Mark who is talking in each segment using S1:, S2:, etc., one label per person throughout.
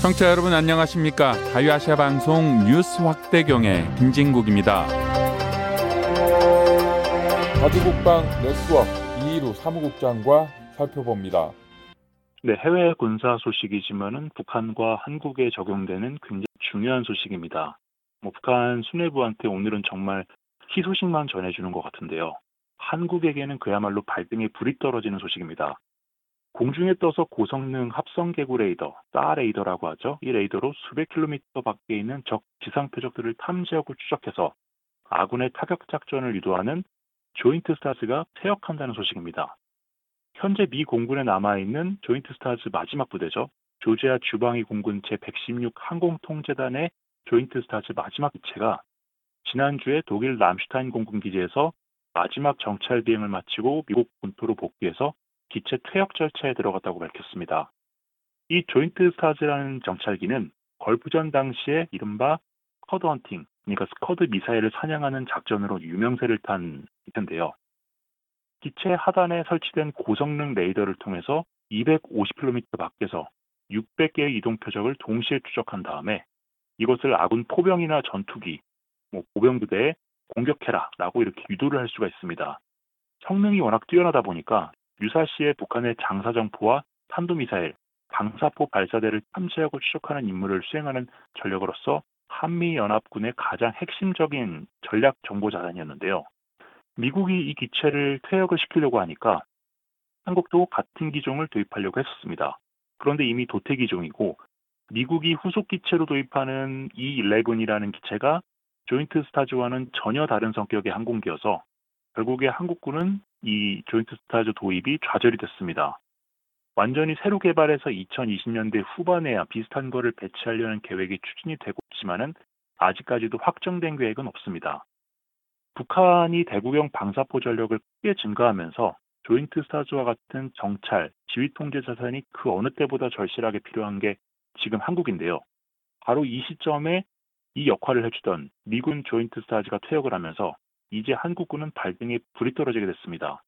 S1: 청취자 여러분 안녕하십니까? 자유아시아 방송 뉴스 확대경의 김진국입니다. 자주국방 네트워크 이희루 사무국장과 살펴봅니다.
S2: 네, 해외 군사 소식이지만은 북한과 한국에 적용되는 굉장히 중요한 소식입니다. 뭐 북한 수뇌부한테 오늘은 정말 희소식만 전해주는 것 같은데요. 한국에게는 그야말로 발등에 불이 떨어지는 소식입니다. 공중에 떠서 고성능 합성 개구 레이더, SAR 레이더라고 하죠. 이 레이더로 수백 킬로미터 밖에 있는 적 지상 표적들을 탐지하고 추적해서 아군의 타격 작전을 유도하는 조인트 스타즈가 퇴역한다는 소식입니다. 현재 미 공군에 남아있는 조인트 스타즈 마지막 부대죠. 조지아 주방위 공군 제116 항공통제단의 조인트 스타즈 마지막 기체가 지난주에 독일 람슈타인 공군기지에서 마지막 정찰 비행을 마치고 미국 본토로 복귀해서 기체 퇴역 절차에 들어갔다고 밝혔습니다. 이 조인트 스타즈라는 정찰기는 걸프전 당시에 이른바 스커드 헌팅, 그러니까 스커드 미사일을 사냥하는 작전으로 유명세를 탄 기체인데요. 기체 하단에 설치된 고성능 레이더를 통해서 250km 밖에서 600개의 이동 표적을 동시에 추적한 다음에 이것을 아군 포병이나 전투기, 뭐 보병 부대에 공격해라라고 이렇게 유도를 할 수가 있습니다. 성능이 워낙 뛰어나다 보니까 유사시에 북한의 장사정포와 탄도미사일, 방사포 발사대를 탐지하고 추적하는 임무를 수행하는 전력으로서 한미연합군의 가장 핵심적인 전략 정보 자산이었는데요. 미국이 이 기체를 퇴역을 시키려고 하니까 한국도 같은 기종을 도입하려고 했었습니다. 그런데 이미 도태 기종이고 미국이 후속 기체로 도입하는 E-11이라는 기체가 조인트 스타즈와는 전혀 다른 성격의 항공기여서 결국에 한국군은 이 조인트 스타즈 도입이 좌절이 됐습니다. 완전히 새로 개발해서 2020년대 후반에야 비슷한 거를 배치하려는 계획이 추진이 되고 있지만은 아직까지도 확정된 계획은 없습니다. 북한이 대구경 방사포 전력을 크게 증가하면서 조인트 스타즈와 같은 정찰, 지휘 통제 자산이 그 어느 때보다 절실하게 필요한 게 지금 한국인데요. 바로 이 시점에 이 역할을 해주던 미군 조인트 스타즈가 퇴역을 하면서 이제 한국군은 발등에 불이 떨어지게 됐습니다.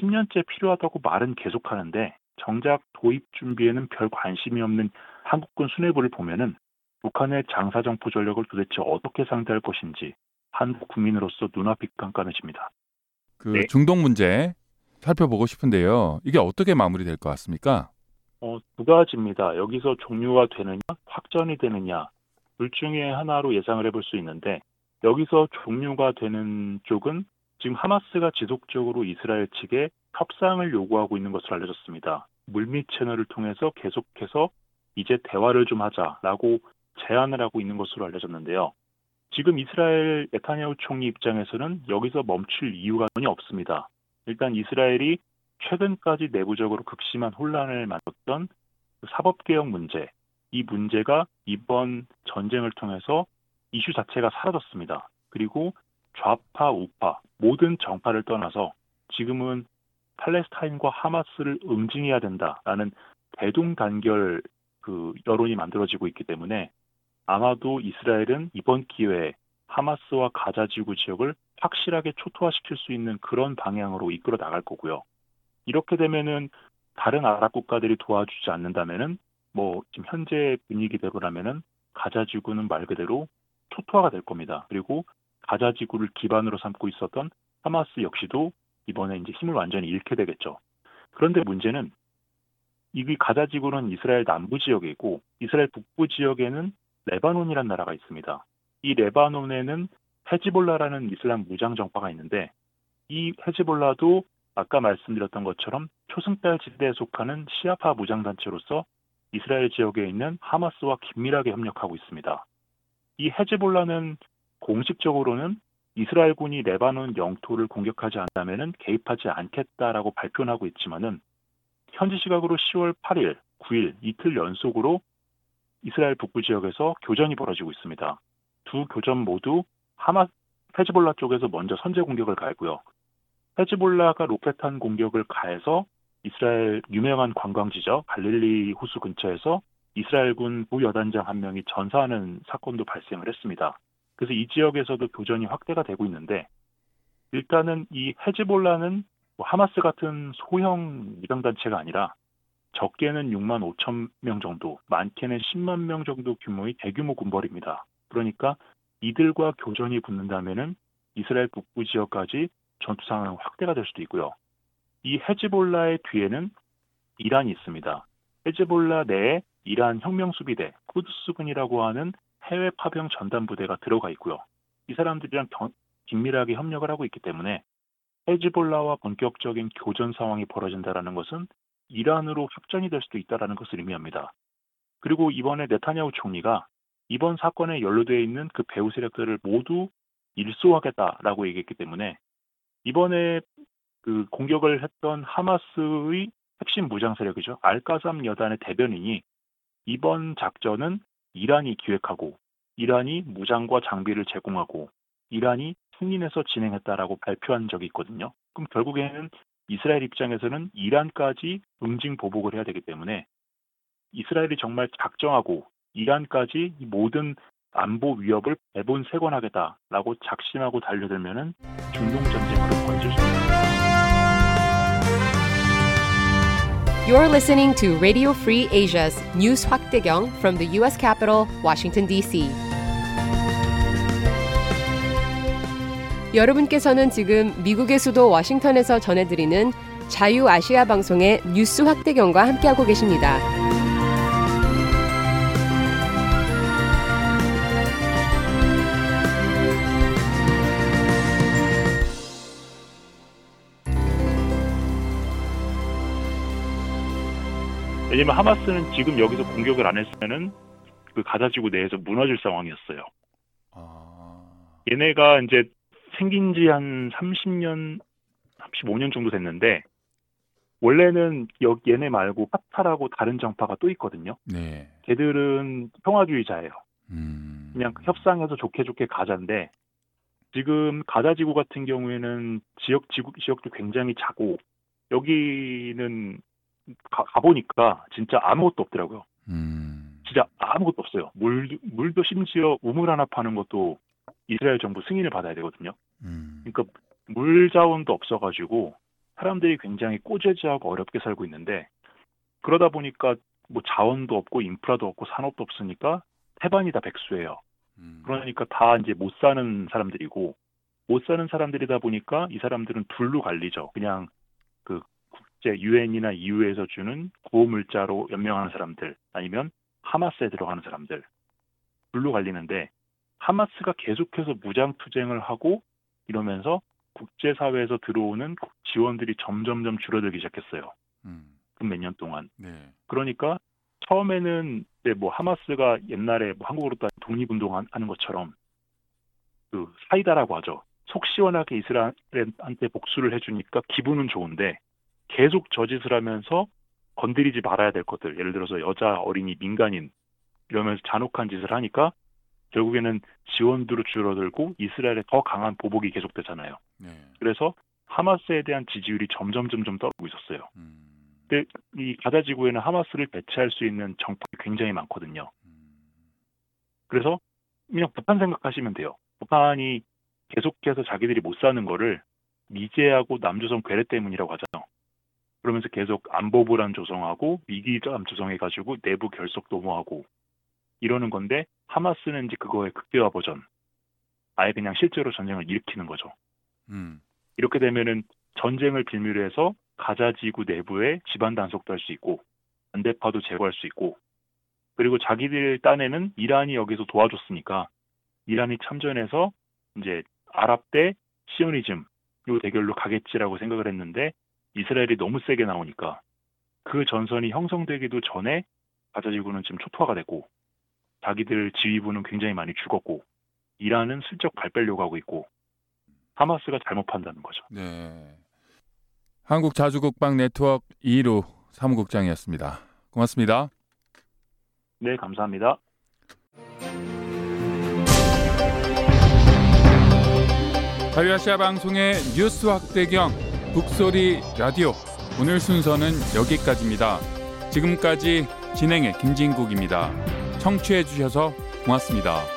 S2: 10년째 필요하다고 말은 계속하는데 정작 도입 준비에는 별 관심이 없는 한국군 수뇌부를 보면은 북한의 장사정포 전력을 도대체 어떻게 상대할 것인지 한국 국민으로서 눈앞이 깜깜해집니다.
S1: 그 네. 중동 문제 살펴보고 싶은데요. 이게 어떻게 마무리될 것 같습니까?
S2: 어, 두 가지입니다. 여기서 종료가 되느냐, 확전이 되느냐, 둘 중에 하나로 예상을 해볼 수 있는데 여기서 종료가 되는 쪽은 지금 하마스가 지속적으로 이스라엘 측에 협상을 요구하고 있는 것으로 알려졌습니다. 물밑 채널을 통해서 계속해서 이제 대화를 좀 하자라고 제안을 하고 있는 것으로 알려졌는데요. 지금 이스라엘 에타냐후 총리 입장에서는 여기서 멈출 이유가 전혀 없습니다. 일단 이스라엘이 최근까지 내부적으로 극심한 혼란을 만들었던 그 사법개혁 문제, 이 문제가 이번 전쟁을 통해서 이슈 자체가 사라졌습니다. 그리고 좌파, 우파, 모든 정파를 떠나서 지금은 팔레스타인과 하마스를 응징해야 된다라는 대동단결 그 여론이 만들어지고 있기 때문에 아마도 이스라엘은 이번 기회에 하마스와 가자 지구 지역을 확실하게 초토화시킬 수 있는 그런 방향으로 이끌어 나갈 거고요. 이렇게 되면은 다른 아랍 국가들이 도와주지 않는다면은 뭐 지금 현재 분위기대로라면은 가자 지구는 말 그대로 초토화가 될 겁니다. 그리고 가자 지구를 기반으로 삼고 있었던 하마스 역시도 이번에 이제 힘을 완전히 잃게 되겠죠. 그런데 문제는 이 가자 지구는 이스라엘 남부 지역이고 이스라엘 북부 지역에는 레바논이라는 나라가 있습니다. 이 레바논에는 헤즈볼라라는 이슬람 무장 정파가 있는데 이 헤즈볼라도 아까 말씀드렸던 것처럼 초승달 지대에 속하는 시아파 무장단체로서 이스라엘 지역에 있는 하마스와 긴밀하게 협력하고 있습니다. 이 헤즈볼라는 공식적으로는 이스라엘군이 레바논 영토를 공격하지 않는다면 개입하지 않겠다라고 발표는 하고 있지만은 현지 시각으로 10월 8일, 9일 이틀 연속으로 이스라엘 북부 지역에서 교전이 벌어지고 있습니다. 두 교전 모두 하마 헤즈볼라 쪽에서 먼저 선제 공격을 가했고요. 헤즈볼라가 로켓탄 공격을 가해서 이스라엘 유명한 관광지죠. 갈릴리 호수 근처에서 이스라엘군 부여단장 한 명이 전사하는 사건도 발생을 했습니다. 그래서 이 지역에서도 교전이 확대가 되고 있는데 일단은 이 헤즈볼라는 뭐 하마스 같은 소형 무장단체가 아니라 적게는 6만 5천 명 정도, 많게는 10만 명 정도 규모의 대규모 군벌입니다. 그러니까 이들과 교전이 붙는다면은 이스라엘 북부 지역까지 전투 상황 확대가 될 수도 있고요. 이 헤즈볼라의 뒤에는 이란이 있습니다. 헤즈볼라 내에 이란 혁명수비대, 쿠드스군이라고 하는 해외 파병 전단 부대가 들어가 있고요. 이 사람들이랑 경, 긴밀하게 협력을 하고 있기 때문에 헤즈볼라와 본격적인 교전 상황이 벌어진다라는 것은 이란으로 확전이 될 수도 있다라는 것을 의미합니다. 그리고 이번에 네타냐후 총리가 이번 사건에 연루되어 있는 그 배후 세력들을 모두 일소하겠다라고 얘기했기 때문에 이번에 그 공격을 했던 하마스의 핵심 무장 세력이죠. 알카삼 여단의 대변인이 이번 작전은 이란이 기획하고 이란이 무장과 장비를 제공하고 이란이 승인해서 진행했다라고 발표한 적이 있거든요. 그럼 결국에는 이스라엘 입장에서는 이란까지 응징 보복을 해야 되기 때문에 이스라엘이 정말 작정하고 이란까지 모든 안보 위협을 대본색원하겠다라고 작심하고 달려들면은 중동 전쟁으로 번질 수 있습니다.
S3: You're listening to Radio Free Asia's News 확대경 from the U.S. Capitol, Washington, D.C. 여러분께서는 지금 미국의 수도 워싱턴에서 전해드리는 자유아시아 방송의 뉴스 확대경과 함께하고 계십니다.
S2: 왜냐면 하마스는 지금 여기서 공격을 안 했으면은 그 가자지구 내에서 무너질 상황이었어요.
S1: 아,
S2: 얘네가 이제 생긴 지 한 30년, 35년 정도 됐는데 원래는 여 얘네 말고 파타라고 다른 정파가 또 있거든요.
S1: 네.
S2: 걔들은 평화주의자예요.
S1: 음.
S2: 그냥 협상해서 좋게 좋게 가자인데 지금 가자지구 같은 경우에는 지역 지구 지역도 굉장히 작고 여기는 가, 가보니까 진짜 아무것도 없더라고요.
S1: 음.
S2: 진짜 아무것도 없어요. 물 물도 심지어 우물 하나 파는 것도 이스라엘 정부 승인을 받아야 되거든요.
S1: 음.
S2: 그러니까 물 자원도 없어가지고 사람들이 굉장히 꼬재지하고 어렵게 살고 있는데 그러다 보니까 뭐 자원도 없고 인프라도 없고 산업도 없으니까 태반이 다 백수예요.
S1: 음.
S2: 그러니까 다 이제 못 사는 사람들이고 못 사는 사람들이다 보니까 이 사람들은 둘로 갈리죠. 그냥 그 국제 유엔이나 EU에서 주는 구호 물자로 연명하는 사람들 아니면 하마스에 들어가는 사람들 둘로 갈리는데 하마스가 계속해서 무장 투쟁을 하고 이러면서 국제사회에서 들어오는 지원들이 점점점 줄어들기 시작했어요.
S1: 음.
S2: 그몇년 동안.
S1: 네.
S2: 그러니까 처음에는 뭐 하마스가 옛날에 뭐 한국으로 따 독립운동 하는 것처럼 그 사이다라고 하죠. 속 시원하게 이스라엘한테 복수를 해주니까 기분은 좋은데 계속 저짓을 하면서 건드리지 말아야 될 것들 예를 들어서 여자 어린이 민간인 이러면서 잔혹한 짓을 하니까 결국에는 지원도로 줄어들고 이스라엘의 더 강한 보복이 계속되잖아요.
S1: 네.
S2: 그래서 하마스에 대한 지지율이 점점 점점 떨어지고 있었어요.
S1: 음.
S2: 근데 이 가자 지구에는 하마스를 배치할 수 있는 정파가 굉장히 많거든요.
S1: 음.
S2: 그래서 그냥 북한 생각하시면 돼요. 북한이 계속해서 자기들이 못 사는 거를 미제하고 남조선 괴뢰 때문이라고 하잖아요. 그러면서 계속 안보불안 조성하고 위기감 조성해가지고 내부 결속 도모하고 이러는 건데 하마스는 이제 그거의 극대화 버전. 아예 그냥 실제로 전쟁을 일으키는 거죠.
S1: 음.
S2: 이렇게 되면은 전쟁을 빌미로 해서 가자 지구 내부에 집안 단속도 할 수 있고 반대파도 제거할 수 있고 그리고 자기들 딴에는 이란이 여기서 도와줬으니까 이란이 참전해서 이제 아랍 대 시오니즘 요 대결로 가겠지라고 생각을 했는데 이스라엘이 너무 세게 나오니까 그 전선이 형성되기도 전에 가자 지구는 지금 초토화가 됐고 자기들 지휘부는 굉장히 많이 죽었고 이란은 슬쩍 발 빼려고 하고 있고 하마스가 잘못 판다는 거죠.
S1: 네. 한국 자주국방 네트워크 2루 사무국장이었습니다. 고맙습니다.
S2: 네, 감사합니다.
S1: 자유아시아 방송의 뉴스 확대경 북소리 라디오 오늘 순서는 여기까지입니다. 지금까지 진행의 김진국입니다. 청취해 주셔서 고맙습니다.